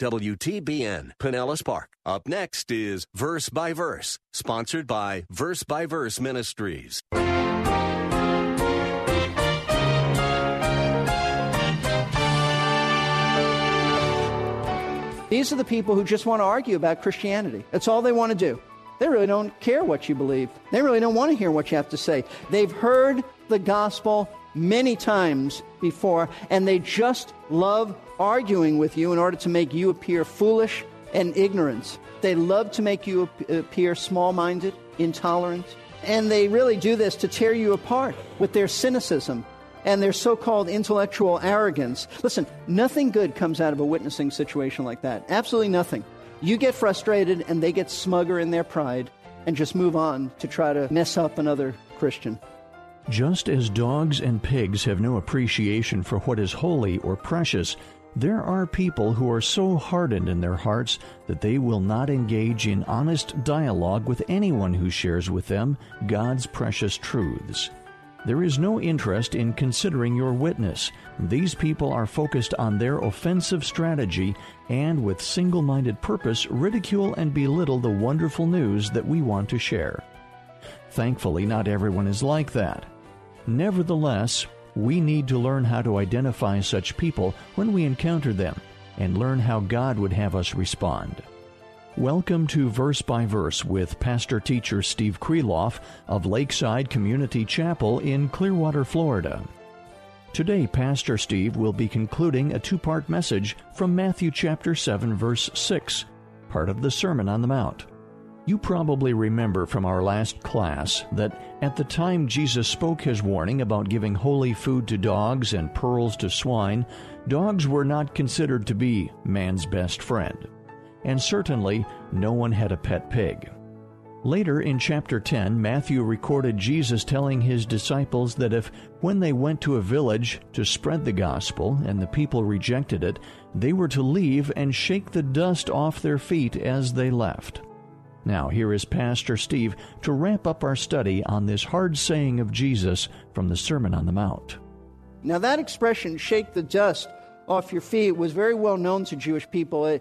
WTBN Pinellas Park. Up next is Verse by Verse, sponsored by Verse by Verse Ministries. These are the people who just want to argue about Christianity. That's all they want to do. They really don't care what you believe. They really don't want to hear what you have to say. They've heard the gospel many times before, and they just love arguing with you in order to make you appear foolish and ignorant. They love to make you appear small minded, intolerant, and they really do this to tear you apart with their cynicism and their so called intellectual arrogance. Listen, nothing good comes out of a witnessing situation like that. Absolutely nothing. You get frustrated, and they get smugger in their pride and just move on to try to mess up another Christian. Just as dogs and pigs have no appreciation for what is holy or precious, there are people who are so hardened in their hearts that they will not engage in honest dialogue with anyone who shares with them God's precious truths. There is no interest in considering your witness. These people are focused on their offensive strategy and, with single minded purpose, ridicule and belittle the wonderful news that we want to share. Thankfully, not everyone is like that. Nevertheless, we need to learn how to identify such people when we encounter them and learn how God would have us respond. Welcome to Verse by Verse with pastor teacher Steve Kreloff of Lakeside Community Chapel in Clearwater, Florida. Today, Pastor Steve will be concluding a two part message from Matthew chapter 7, verse 6, part of the Sermon on the Mount. You probably remember from our last class that at the time Jesus spoke his warning about giving holy food to dogs and pearls to swine, dogs were not considered to be man's best friend and certainly no one had a pet pig. Later in chapter 10, Matthew recorded Jesus telling his disciples that if, when they went to a village to spread the gospel and the people rejected it, they were to leave and shake the dust off their feet as they left. Now, here is Pastor Steve to wrap up our study on this hard saying of Jesus from the Sermon on the Mount. Now, that expression, shake the dust off your feet was very well known to Jewish people. Uh,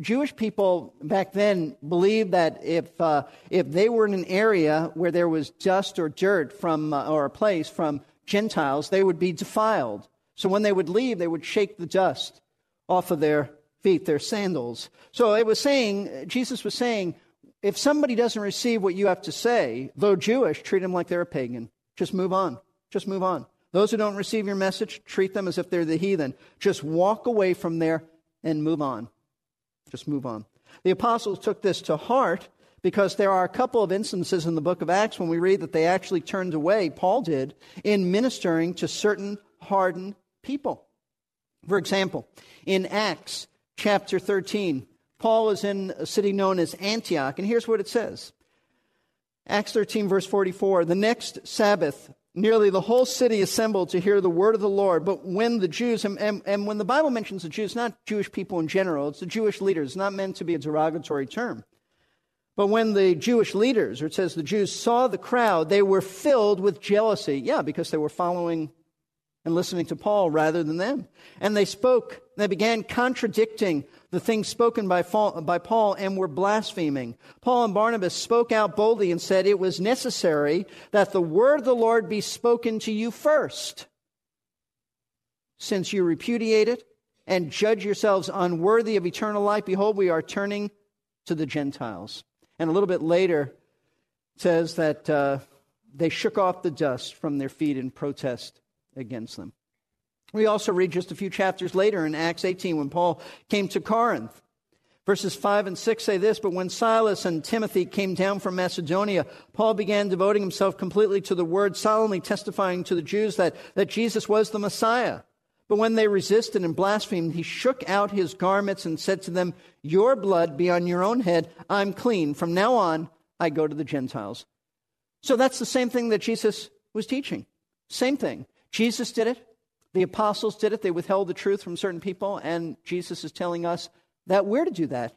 Jewish people back then believed that if, uh, if they were in an area where there was dust or dirt from, uh, or a place from Gentiles, they would be defiled. So when they would leave, they would shake the dust off of their feet, their sandals. So it was saying, Jesus was saying, if somebody doesn't receive what you have to say, though Jewish, treat them like they're a pagan. Just move on. Just move on. Those who don't receive your message, treat them as if they're the heathen. Just walk away from there and move on. Just move on. The apostles took this to heart because there are a couple of instances in the book of Acts when we read that they actually turned away, Paul did, in ministering to certain hardened people. For example, in Acts chapter 13, Paul is in a city known as Antioch, and here's what it says Acts 13, verse 44 The next Sabbath, nearly the whole city assembled to hear the word of the Lord. But when the Jews, and, and, and, when the Bible mentions the Jews, not Jewish people in general, it's the Jewish leaders, it's not meant to be a derogatory term. But when the Jewish leaders, or it says the Jews, saw the crowd, they were filled with jealousy. Yeah, because they were following and listening to Paul rather than them. And they spoke, they began contradicting the things spoken by Paul and were blaspheming. Paul and Barnabas spoke out boldly and said it was necessary that the word of the Lord be spoken to you first. Since you repudiate it and judge yourselves unworthy of eternal life, behold, we are turning to the Gentiles. And a little bit later, says that uh, they shook off the dust from their feet in protest against them. We also read just a few chapters later in Acts 18 when Paul came to Corinth. Verses 5 and 6 say this But when Silas and Timothy came down from Macedonia, Paul began devoting himself completely to the word, solemnly testifying to the Jews that, that Jesus was the Messiah. But when they resisted and blasphemed, he shook out his garments and said to them, Your blood be on your own head. I'm clean. From now on, I go to the Gentiles. So that's the same thing that Jesus was teaching. Same thing. Jesus did it. The apostles did it. They withheld the truth from certain people, and Jesus is telling us that we're to do that.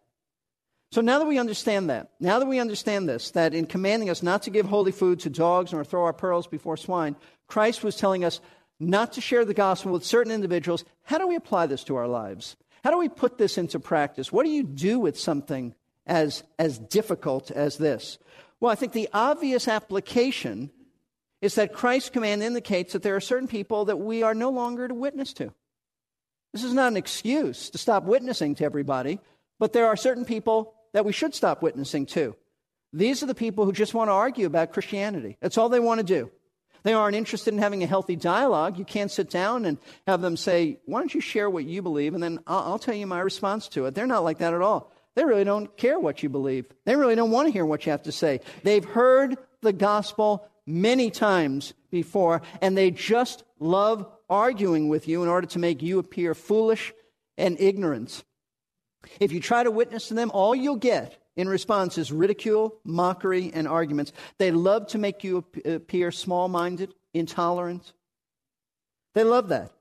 So now that we understand that, now that we understand this, that in commanding us not to give holy food to dogs or throw our pearls before swine, Christ was telling us not to share the gospel with certain individuals. How do we apply this to our lives? How do we put this into practice? What do you do with something as, as difficult as this? Well, I think the obvious application is that Christ's command indicates that there are certain people that we are no longer to witness to. This is not an excuse to stop witnessing to everybody, but there are certain people that we should stop witnessing to. These are the people who just want to argue about Christianity. That's all they want to do. They aren't interested in having a healthy dialogue. You can't sit down and have them say, Why don't you share what you believe? And then I'll, I'll tell you my response to it. They're not like that at all. They really don't care what you believe. They really don't want to hear what you have to say. They've heard the gospel many times before, and they just love arguing with you in order to make you appear foolish and ignorant. If you try to witness to them, all you'll get in response is ridicule, mockery, and arguments. They love to make you appear small minded, intolerant. They love that.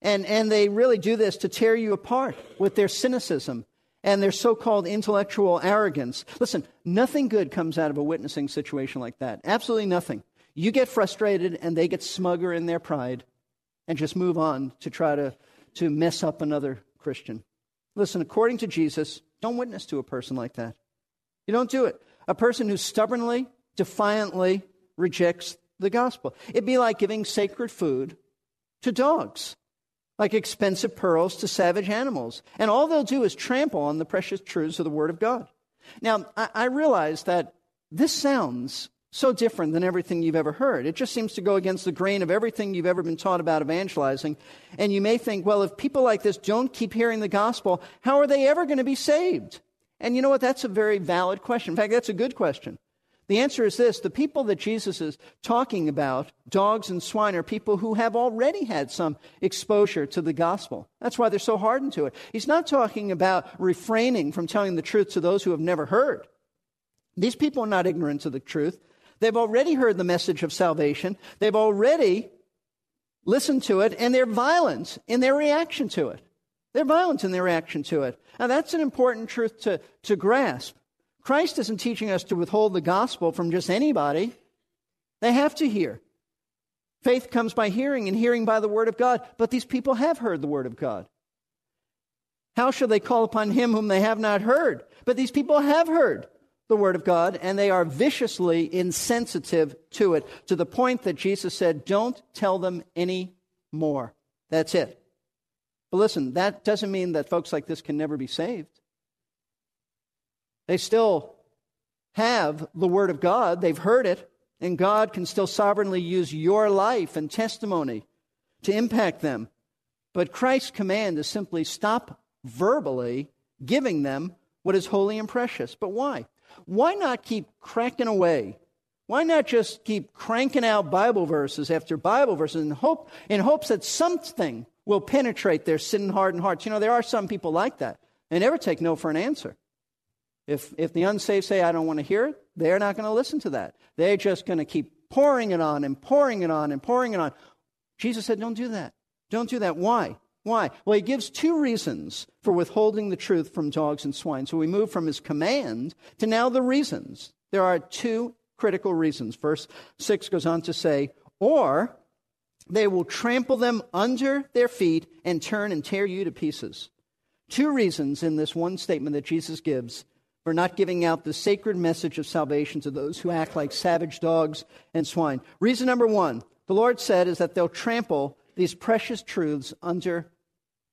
And, and they really do this to tear you apart with their cynicism and their so called intellectual arrogance. Listen, nothing good comes out of a witnessing situation like that. Absolutely nothing. You get frustrated, and they get smugger in their pride and just move on to try to, to mess up another Christian. Listen, according to Jesus, don't witness to a person like that. You don't do it. A person who stubbornly, defiantly rejects the gospel. It'd be like giving sacred food to dogs, like expensive pearls to savage animals. And all they'll do is trample on the precious truths of the Word of God. Now, I, I realize that this sounds so different than everything you've ever heard. It just seems to go against the grain of everything you've ever been taught about evangelizing. And you may think, well, if people like this don't keep hearing the gospel, how are they ever going to be saved? And you know what? That's a very valid question. In fact, that's a good question. The answer is this the people that Jesus is talking about, dogs and swine, are people who have already had some exposure to the gospel. That's why they're so hardened to it. He's not talking about refraining from telling the truth to those who have never heard. These people are not ignorant of the truth. They've already heard the message of salvation. They've already listened to it, and they're violent in their reaction to it. They're violent in their reaction to it. Now, that's an important truth to, to grasp. Christ isn't teaching us to withhold the gospel from just anybody, they have to hear. Faith comes by hearing, and hearing by the word of God. But these people have heard the word of God. How shall they call upon him whom they have not heard? But these people have heard the Word of God, and they are viciously insensitive to it, to the point that Jesus said, Don't tell them any more. That's it. But listen, that doesn't mean that folks like this can never be saved. They still have the Word of God, they've heard it, and God can still sovereignly use your life and testimony to impact them. But Christ's command is simply stop verbally giving them what is holy and precious. But why? why not keep cranking away? Why not just keep cranking out Bible verses after Bible verses in, hope, in hopes that something will penetrate their sin hardened hearts? You know, there are some people like that. They never take no for an answer. If, if the unsaved say, I don't want to hear it, they're not going to listen to that. They're just going to keep pouring it on and pouring it on and pouring it on. Jesus said, Don't do that. Don't do that. Why? Why? Well, he gives two reasons for withholding the truth from dogs and swine. So we move from his command to now the reasons. There are two critical reasons. Verse 6 goes on to say, or they will trample them under their feet and turn and tear you to pieces. Two reasons in this one statement that Jesus gives for not giving out the sacred message of salvation to those who act like savage dogs and swine. Reason number one, the Lord said, is that they'll trample these precious truths under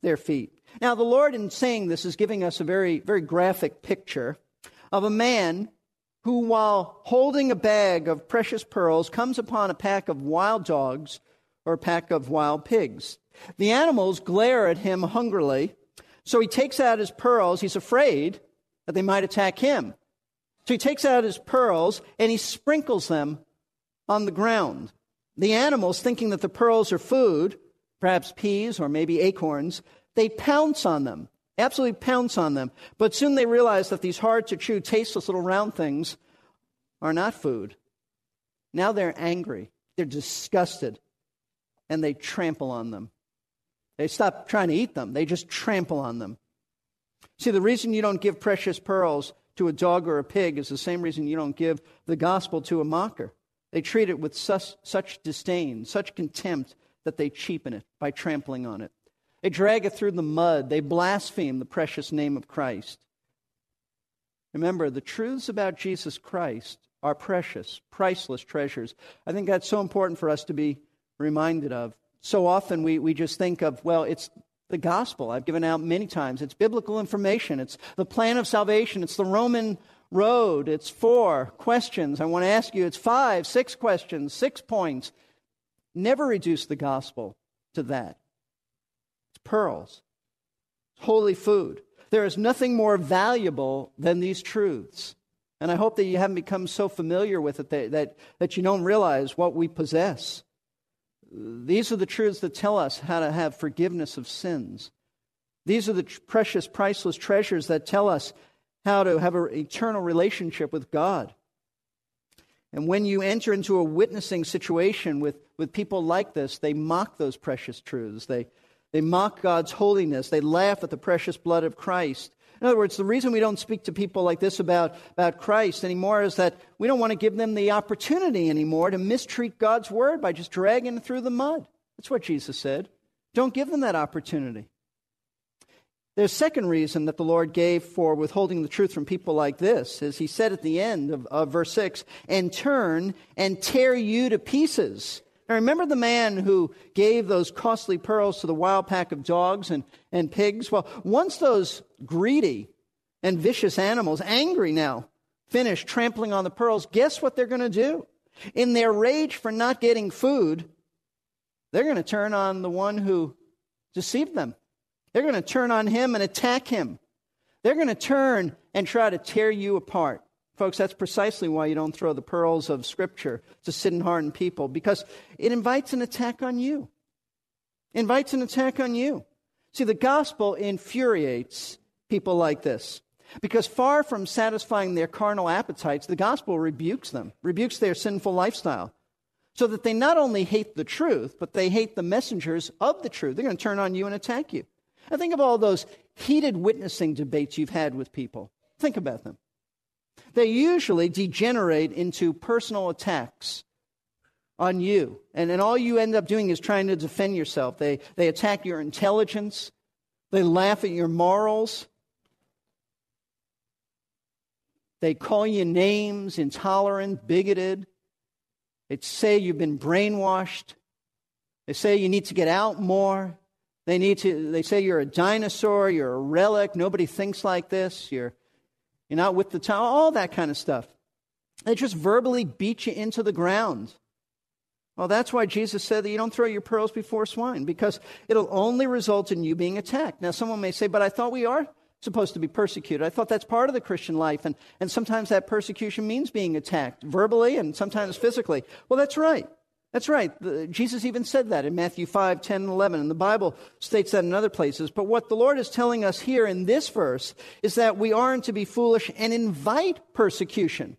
their feet. Now, the Lord, in saying this, is giving us a very, very graphic picture of a man who, while holding a bag of precious pearls, comes upon a pack of wild dogs or a pack of wild pigs. The animals glare at him hungrily, so he takes out his pearls. He's afraid that they might attack him. So he takes out his pearls and he sprinkles them on the ground. The animals, thinking that the pearls are food, perhaps peas or maybe acorns, they pounce on them, absolutely pounce on them. But soon they realize that these hard to chew, tasteless little round things are not food. Now they're angry, they're disgusted, and they trample on them. They stop trying to eat them, they just trample on them. See, the reason you don't give precious pearls to a dog or a pig is the same reason you don't give the gospel to a mocker. They treat it with such, such disdain, such contempt, that they cheapen it by trampling on it. They drag it through the mud. They blaspheme the precious name of Christ. Remember, the truths about Jesus Christ are precious, priceless treasures. I think that's so important for us to be reminded of. So often we, we just think of, well, it's the gospel. I've given out many times. It's biblical information, it's the plan of salvation, it's the Roman road. It's four questions. I want to ask you, it's five, six questions, six points. Never reduce the gospel to that. It's pearls, it's holy food. There is nothing more valuable than these truths. And I hope that you haven't become so familiar with it that, that, that you don't realize what we possess. These are the truths that tell us how to have forgiveness of sins. These are the precious, priceless treasures that tell us how to have an eternal relationship with God. And when you enter into a witnessing situation with, with people like this, they mock those precious truths. They, they mock God's holiness. They laugh at the precious blood of Christ. In other words, the reason we don't speak to people like this about, about Christ anymore is that we don't want to give them the opportunity anymore to mistreat God's word by just dragging it through the mud. That's what Jesus said. Don't give them that opportunity. There's second reason that the Lord gave for withholding the truth from people like this is he said at the end of, of verse 6, and turn and tear you to pieces. Now remember the man who gave those costly pearls to the wild pack of dogs and, and pigs? Well, once those greedy and vicious animals, angry now, finish trampling on the pearls, guess what they're going to do? In their rage for not getting food, they're going to turn on the one who deceived them. They're going to turn on him and attack him. They're going to turn and try to tear you apart. Folks, that's precisely why you don't throw the pearls of Scripture to sit and harden people, because it invites an attack on you. invites an attack on you. See, the gospel infuriates people like this. Because far from satisfying their carnal appetites, the gospel rebukes them, rebukes their sinful lifestyle. So that they not only hate the truth, but they hate the messengers of the truth. They're going to turn on you and attack you. I think of all those heated witnessing debates you've had with people. Think about them. They usually degenerate into personal attacks on you. And, and all you end up doing is trying to defend yourself. They, they attack your intelligence, they laugh at your morals, they call you names, intolerant, bigoted. They say you've been brainwashed. They say you need to get out more. They need to, they say you're a dinosaur, you're a relic, nobody thinks like this, you're, you're not with the time, all that kind of stuff. They just verbally beat you into the ground. Well, that's why Jesus said that you don't throw your pearls before swine, because it'll only result in you being attacked. Now, someone may say, but I thought we are supposed to be persecuted. I thought that's part of the Christian life, and, and sometimes that persecution means being attacked verbally and sometimes physically. Well, that's right. That's right. The, Jesus even said that in Matthew 5, 10, and 11. And the Bible states that in other places. But what the Lord is telling us here in this verse is that we aren't to be foolish and invite persecution.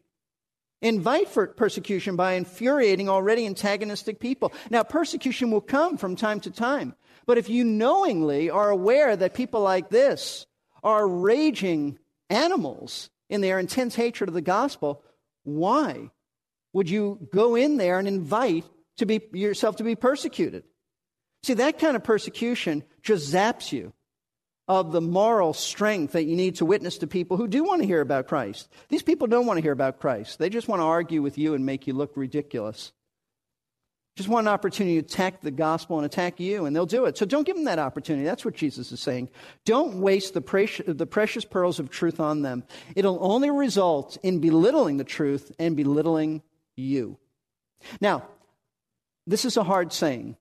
Invite persecution by infuriating already antagonistic people. Now, persecution will come from time to time. But if you knowingly are aware that people like this are raging animals in their intense hatred of the gospel, why would you go in there and invite to be yourself to be persecuted. See, that kind of persecution just zaps you of the moral strength that you need to witness to people who do want to hear about Christ. These people don't want to hear about Christ. They just want to argue with you and make you look ridiculous. Just want an opportunity to attack the gospel and attack you, and they'll do it. So don't give them that opportunity. That's what Jesus is saying. Don't waste the precious, the precious pearls of truth on them. It'll only result in belittling the truth and belittling you. Now, this is a hard saying.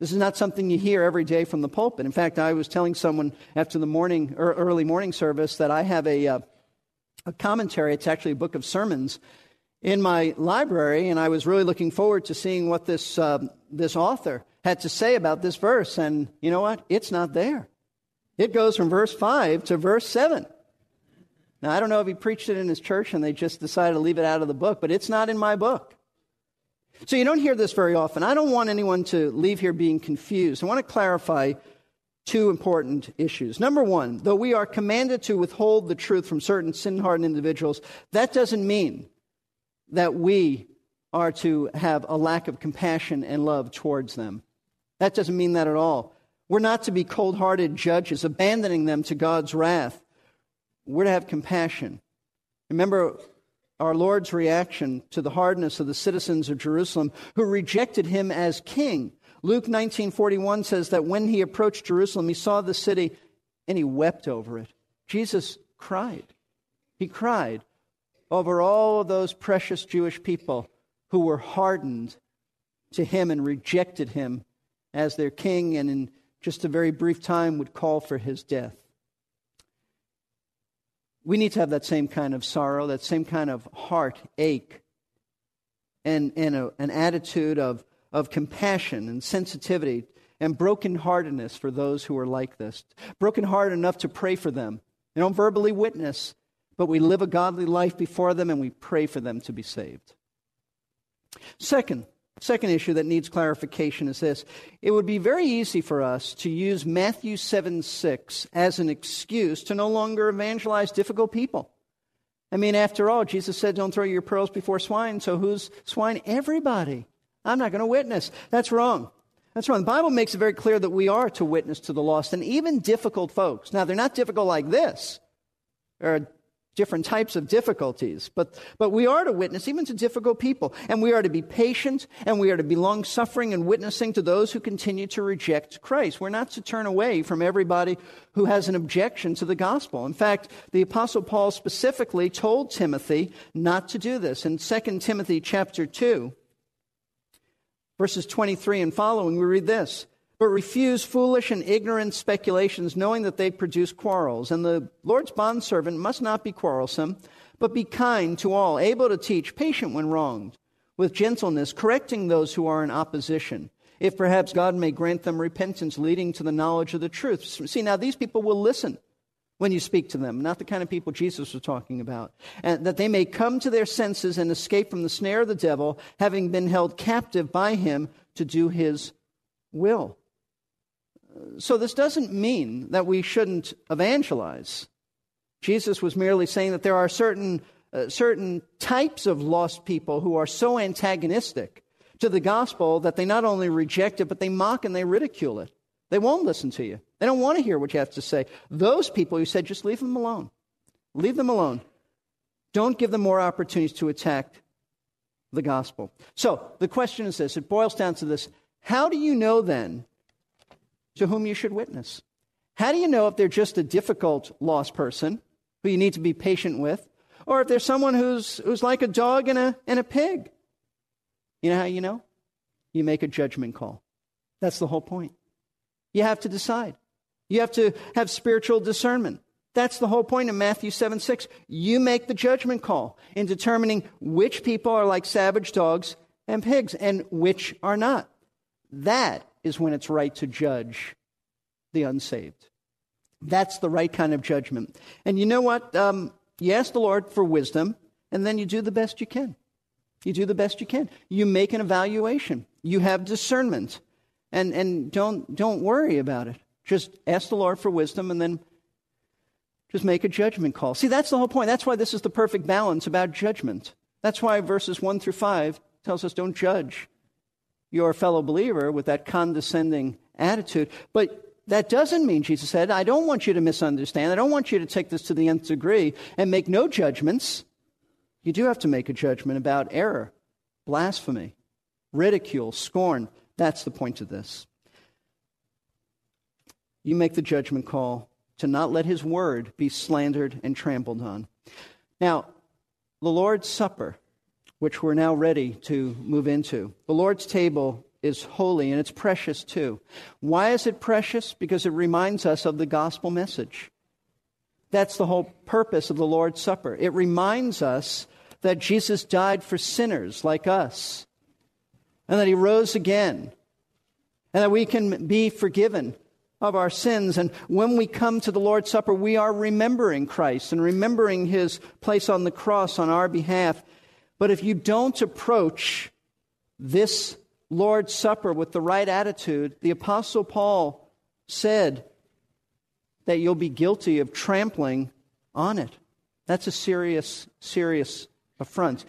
This is not something you hear every day from the pulpit. In fact, I was telling someone after the morning, or early morning service that I have a, uh, a commentary. It's actually a book of sermons in my library, and I was really looking forward to seeing what this, uh, this author had to say about this verse. And you know what? It's not there. It goes from verse 5 to verse 7. Now, I don't know if he preached it in his church and they just decided to leave it out of the book, but it's not in my book. So you don't hear this very often. I don't want anyone to leave here being confused. I want to clarify two important issues. Number one, though we are commanded to withhold the truth from certain sin hardened individuals, that doesn't mean that we are to have a lack of compassion and love towards them. That doesn't mean that at all. We're not to be cold hearted judges, abandoning them to God's wrath. We're to have compassion. Remember our Lord's reaction to the hardness of the citizens of Jerusalem who rejected him as king. Luke 19:41 says that when he approached Jerusalem, he saw the city and he wept over it. Jesus cried. He cried over all of those precious Jewish people who were hardened to him and rejected him as their king and in just a very brief time would call for his death. We need to have that same kind of sorrow, that same kind of heartache, and, and a, an attitude of, of compassion and sensitivity and brokenheartedness for those who are like this. Brokenhearted enough to pray for them. They don't verbally witness, but we live a godly life before them and we pray for them to be saved. Second, second issue that needs clarification is this. It would be very easy for us to use Matthew 7 6 as an excuse to no longer evangelize difficult people. I mean, after all, Jesus said, Don't throw your pearls before swine. So who's swine? Everybody. I'm not going to witness. That's wrong. That's wrong. The Bible makes it very clear that we are to witness to the lost and even difficult folks. Now, they're not difficult like this. There are different types of difficulties. But, but we are to witness even to difficult people. And we are to be patient and we are to be long suffering and witnessing to those who continue to reject Christ. We're not to turn away from everybody who has an objection to the gospel. In fact, the apostle Paul specifically told Timothy not to do this. In 2 Timothy chapter 2, verses 23 and following, we read this but refuse foolish and ignorant speculations, knowing that they produce quarrels. And the Lord's bondservant must not be quarrelsome, but be kind to all, able to teach, patient when wronged, with gentleness, correcting those who are in opposition, if perhaps God may grant them repentance leading to the knowledge of the truth. See, now these people will listen when you speak to them, not the kind of people Jesus was talking about, and that they may come to their senses and escape from the snare of the devil, having been held captive by him to do his will so this doesn't mean that we shouldn't evangelize. Jesus was merely saying that there are certain, uh, certain types of lost people who are so antagonistic to the gospel that they not only reject it, but they mock and they ridicule it. They won't listen to you. They don't want to hear what you have to say. Those people, you said, just leave them alone. Leave them alone. Don't give them more opportunities to attack the gospel. So the question is this it boils down to this. How do you know then to whom you should witness. How do you know if they're just a difficult lost person who you need to be patient with, or if there's someone who's, who's like a dog and a, and a pig? You know how you know? You make a judgment call. That's the whole point. You have to decide. You have to have spiritual discernment. That's the whole point of Matthew 7 6. You make the judgment call in determining which people are like savage dogs and pigs and which are not. That is when it's right to judge the unsaved. That's the right kind of judgment. And you know what? Um, you ask the Lord for wisdom, and then you do the best you can. You do the best you can. You make an evaluation. You have discernment. And, and don't, don't worry about it. Just ask the Lord for wisdom and then just make a judgment call. See, that's the whole point. That's why this is the perfect balance about judgment. That's why verses 1 through 5 tells us don't judge your fellow believer with that condescending attitude. But that doesn't mean, Jesus said, I don't want you to misunderstand. I don't want you to take this to the nth degree and make no judgments. You do have to make a judgment about error, blasphemy, ridicule, scorn. That's the point of this. You make the judgment call to not let his word be slandered and trampled on. Now, the Lord's Supper which we're now ready to move into. The Lord's table is holy and it's precious too. Why is it precious? Because it reminds us of the gospel message. That's the whole purpose of the Lord's Supper. It reminds us that Jesus died for sinners like us and that he rose again and that we can be forgiven of our sins. And when we come to the Lord's Supper, we are remembering Christ and remembering his place on the cross on our behalf. But if you don't approach this Lord's Supper with the right attitude, the Apostle Paul said that you'll be guilty of trampling on it. That's a serious, serious affront.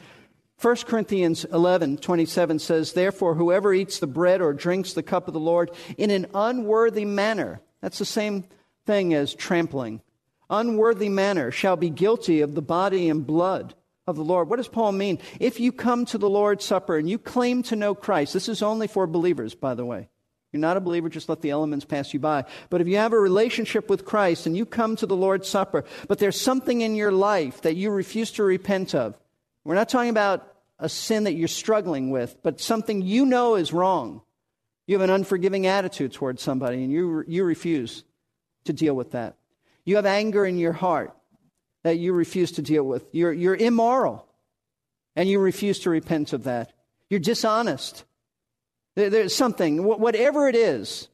1 Corinthians 11, 27 says, Therefore, whoever eats the bread or drinks the cup of the Lord in an unworthy manner, that's the same thing as trampling, unworthy manner shall be guilty of the body and blood of the Lord. What does Paul mean? If you come to the Lord's Supper and you claim to know Christ, this is only for believers, by the way. You're not a believer, just let the elements pass you by. But if you have a relationship with Christ and you come to the Lord's Supper, but there's something in your life that you refuse to repent of, we're not talking about a sin that you're struggling with, but something you know is wrong. You have an unforgiving attitude towards somebody and you, you refuse to deal with that. You have anger in your heart that you refuse to deal with. You're, you're immoral and you refuse to repent of that. You're dishonest. There, there's something, whatever it is,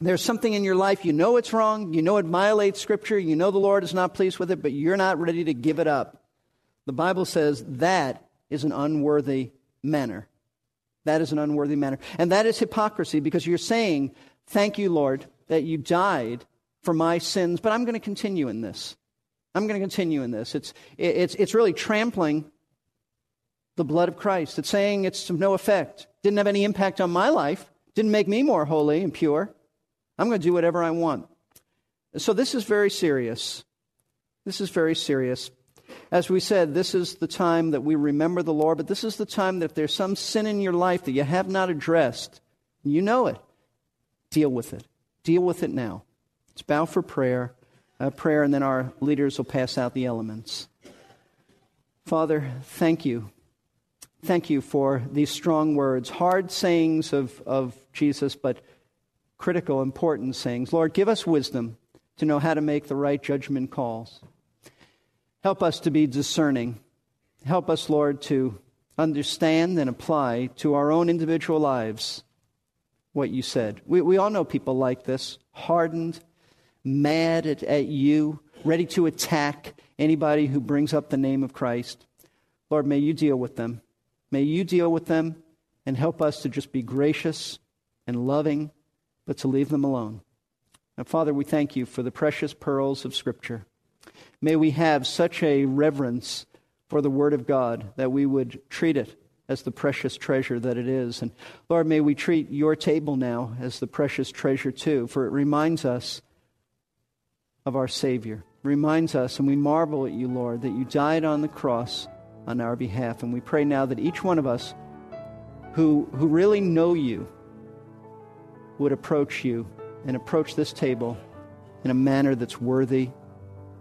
there's something in your life, you know it's wrong, you know it violates Scripture, you know the Lord is not pleased with it, but you're not ready to give it up. The Bible says that is an unworthy manner. That is an unworthy manner. And that is hypocrisy because you're saying, Thank you, Lord, that you died for my sins, but I'm going to continue in this. I'm going to continue in this. It's, it's, it's really trampling the blood of Christ. It's saying it's of no effect. Didn't have any impact on my life. Didn't make me more holy and pure. I'm going to do whatever I want. So this is very serious. This is very serious. As we said, this is the time that we remember the Lord, but this is the time that if there's some sin in your life that you have not addressed, you know it, deal with it. Deal with it now. Let's bow for prayer, uh, prayer, and then our leaders will pass out the elements. Father, thank you. Thank you for these strong words, hard sayings of, of Jesus, but critical, important sayings. Lord, give us wisdom to know how to make the right judgment calls. Help us to be discerning. Help us, Lord, to understand and apply to our own individual lives what you said. We, we all know people like this, hardened, mad at, at you, ready to attack anybody who brings up the name of Christ. Lord, may you deal with them. May you deal with them and help us to just be gracious and loving, but to leave them alone. And Father, we thank you for the precious pearls of Scripture. May we have such a reverence for the Word of God that we would treat it as the precious treasure that it is. And Lord, may we treat your table now as the precious treasure too, for it reminds us of our Savior. Reminds us, and we marvel at you, Lord, that you died on the cross on our behalf. And we pray now that each one of us who, who really know you would approach you and approach this table in a manner that's worthy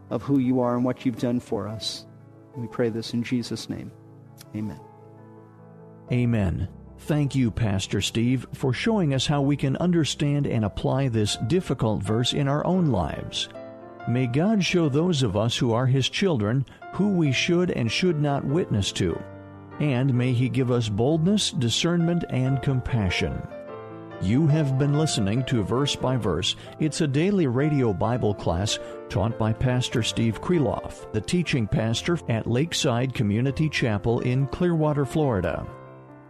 of who you are and what you've done for us. We pray this in Jesus' name. Amen. Amen. Thank you, Pastor Steve, for showing us how we can understand and apply this difficult verse in our own lives. May God show those of us who are His children who we should and should not witness to. And may He give us boldness, discernment, and compassion. You have been listening to Verse by Verse. It's a daily radio Bible class taught by Pastor Steve Kreloff, the teaching pastor at Lakeside Community Chapel in Clearwater, Florida.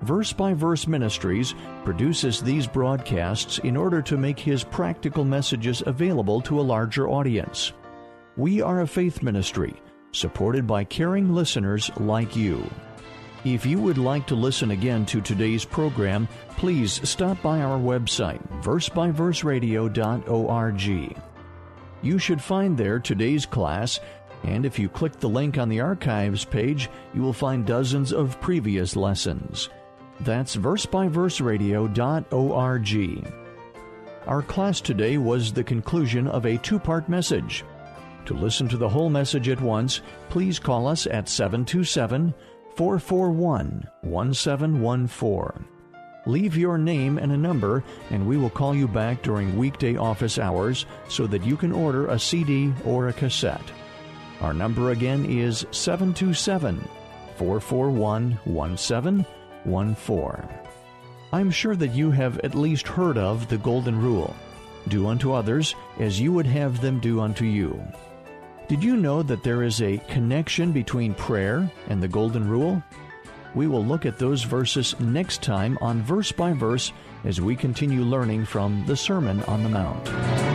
Verse by Verse Ministries produces these broadcasts in order to make his practical messages available to a larger audience. We are a faith ministry supported by caring listeners like you. If you would like to listen again to today's program, please stop by our website, versebyverseradio.org. You should find there today's class, and if you click the link on the archives page, you will find dozens of previous lessons. That's versebyverseradio.org. Our class today was the conclusion of a two part message. To listen to the whole message at once, please call us at 727 441 1714. Leave your name and a number, and we will call you back during weekday office hours so that you can order a CD or a cassette. Our number again is 727 441 1714. I'm sure that you have at least heard of the Golden Rule do unto others as you would have them do unto you. Did you know that there is a connection between prayer and the Golden Rule? We will look at those verses next time on Verse by Verse as we continue learning from the Sermon on the Mount.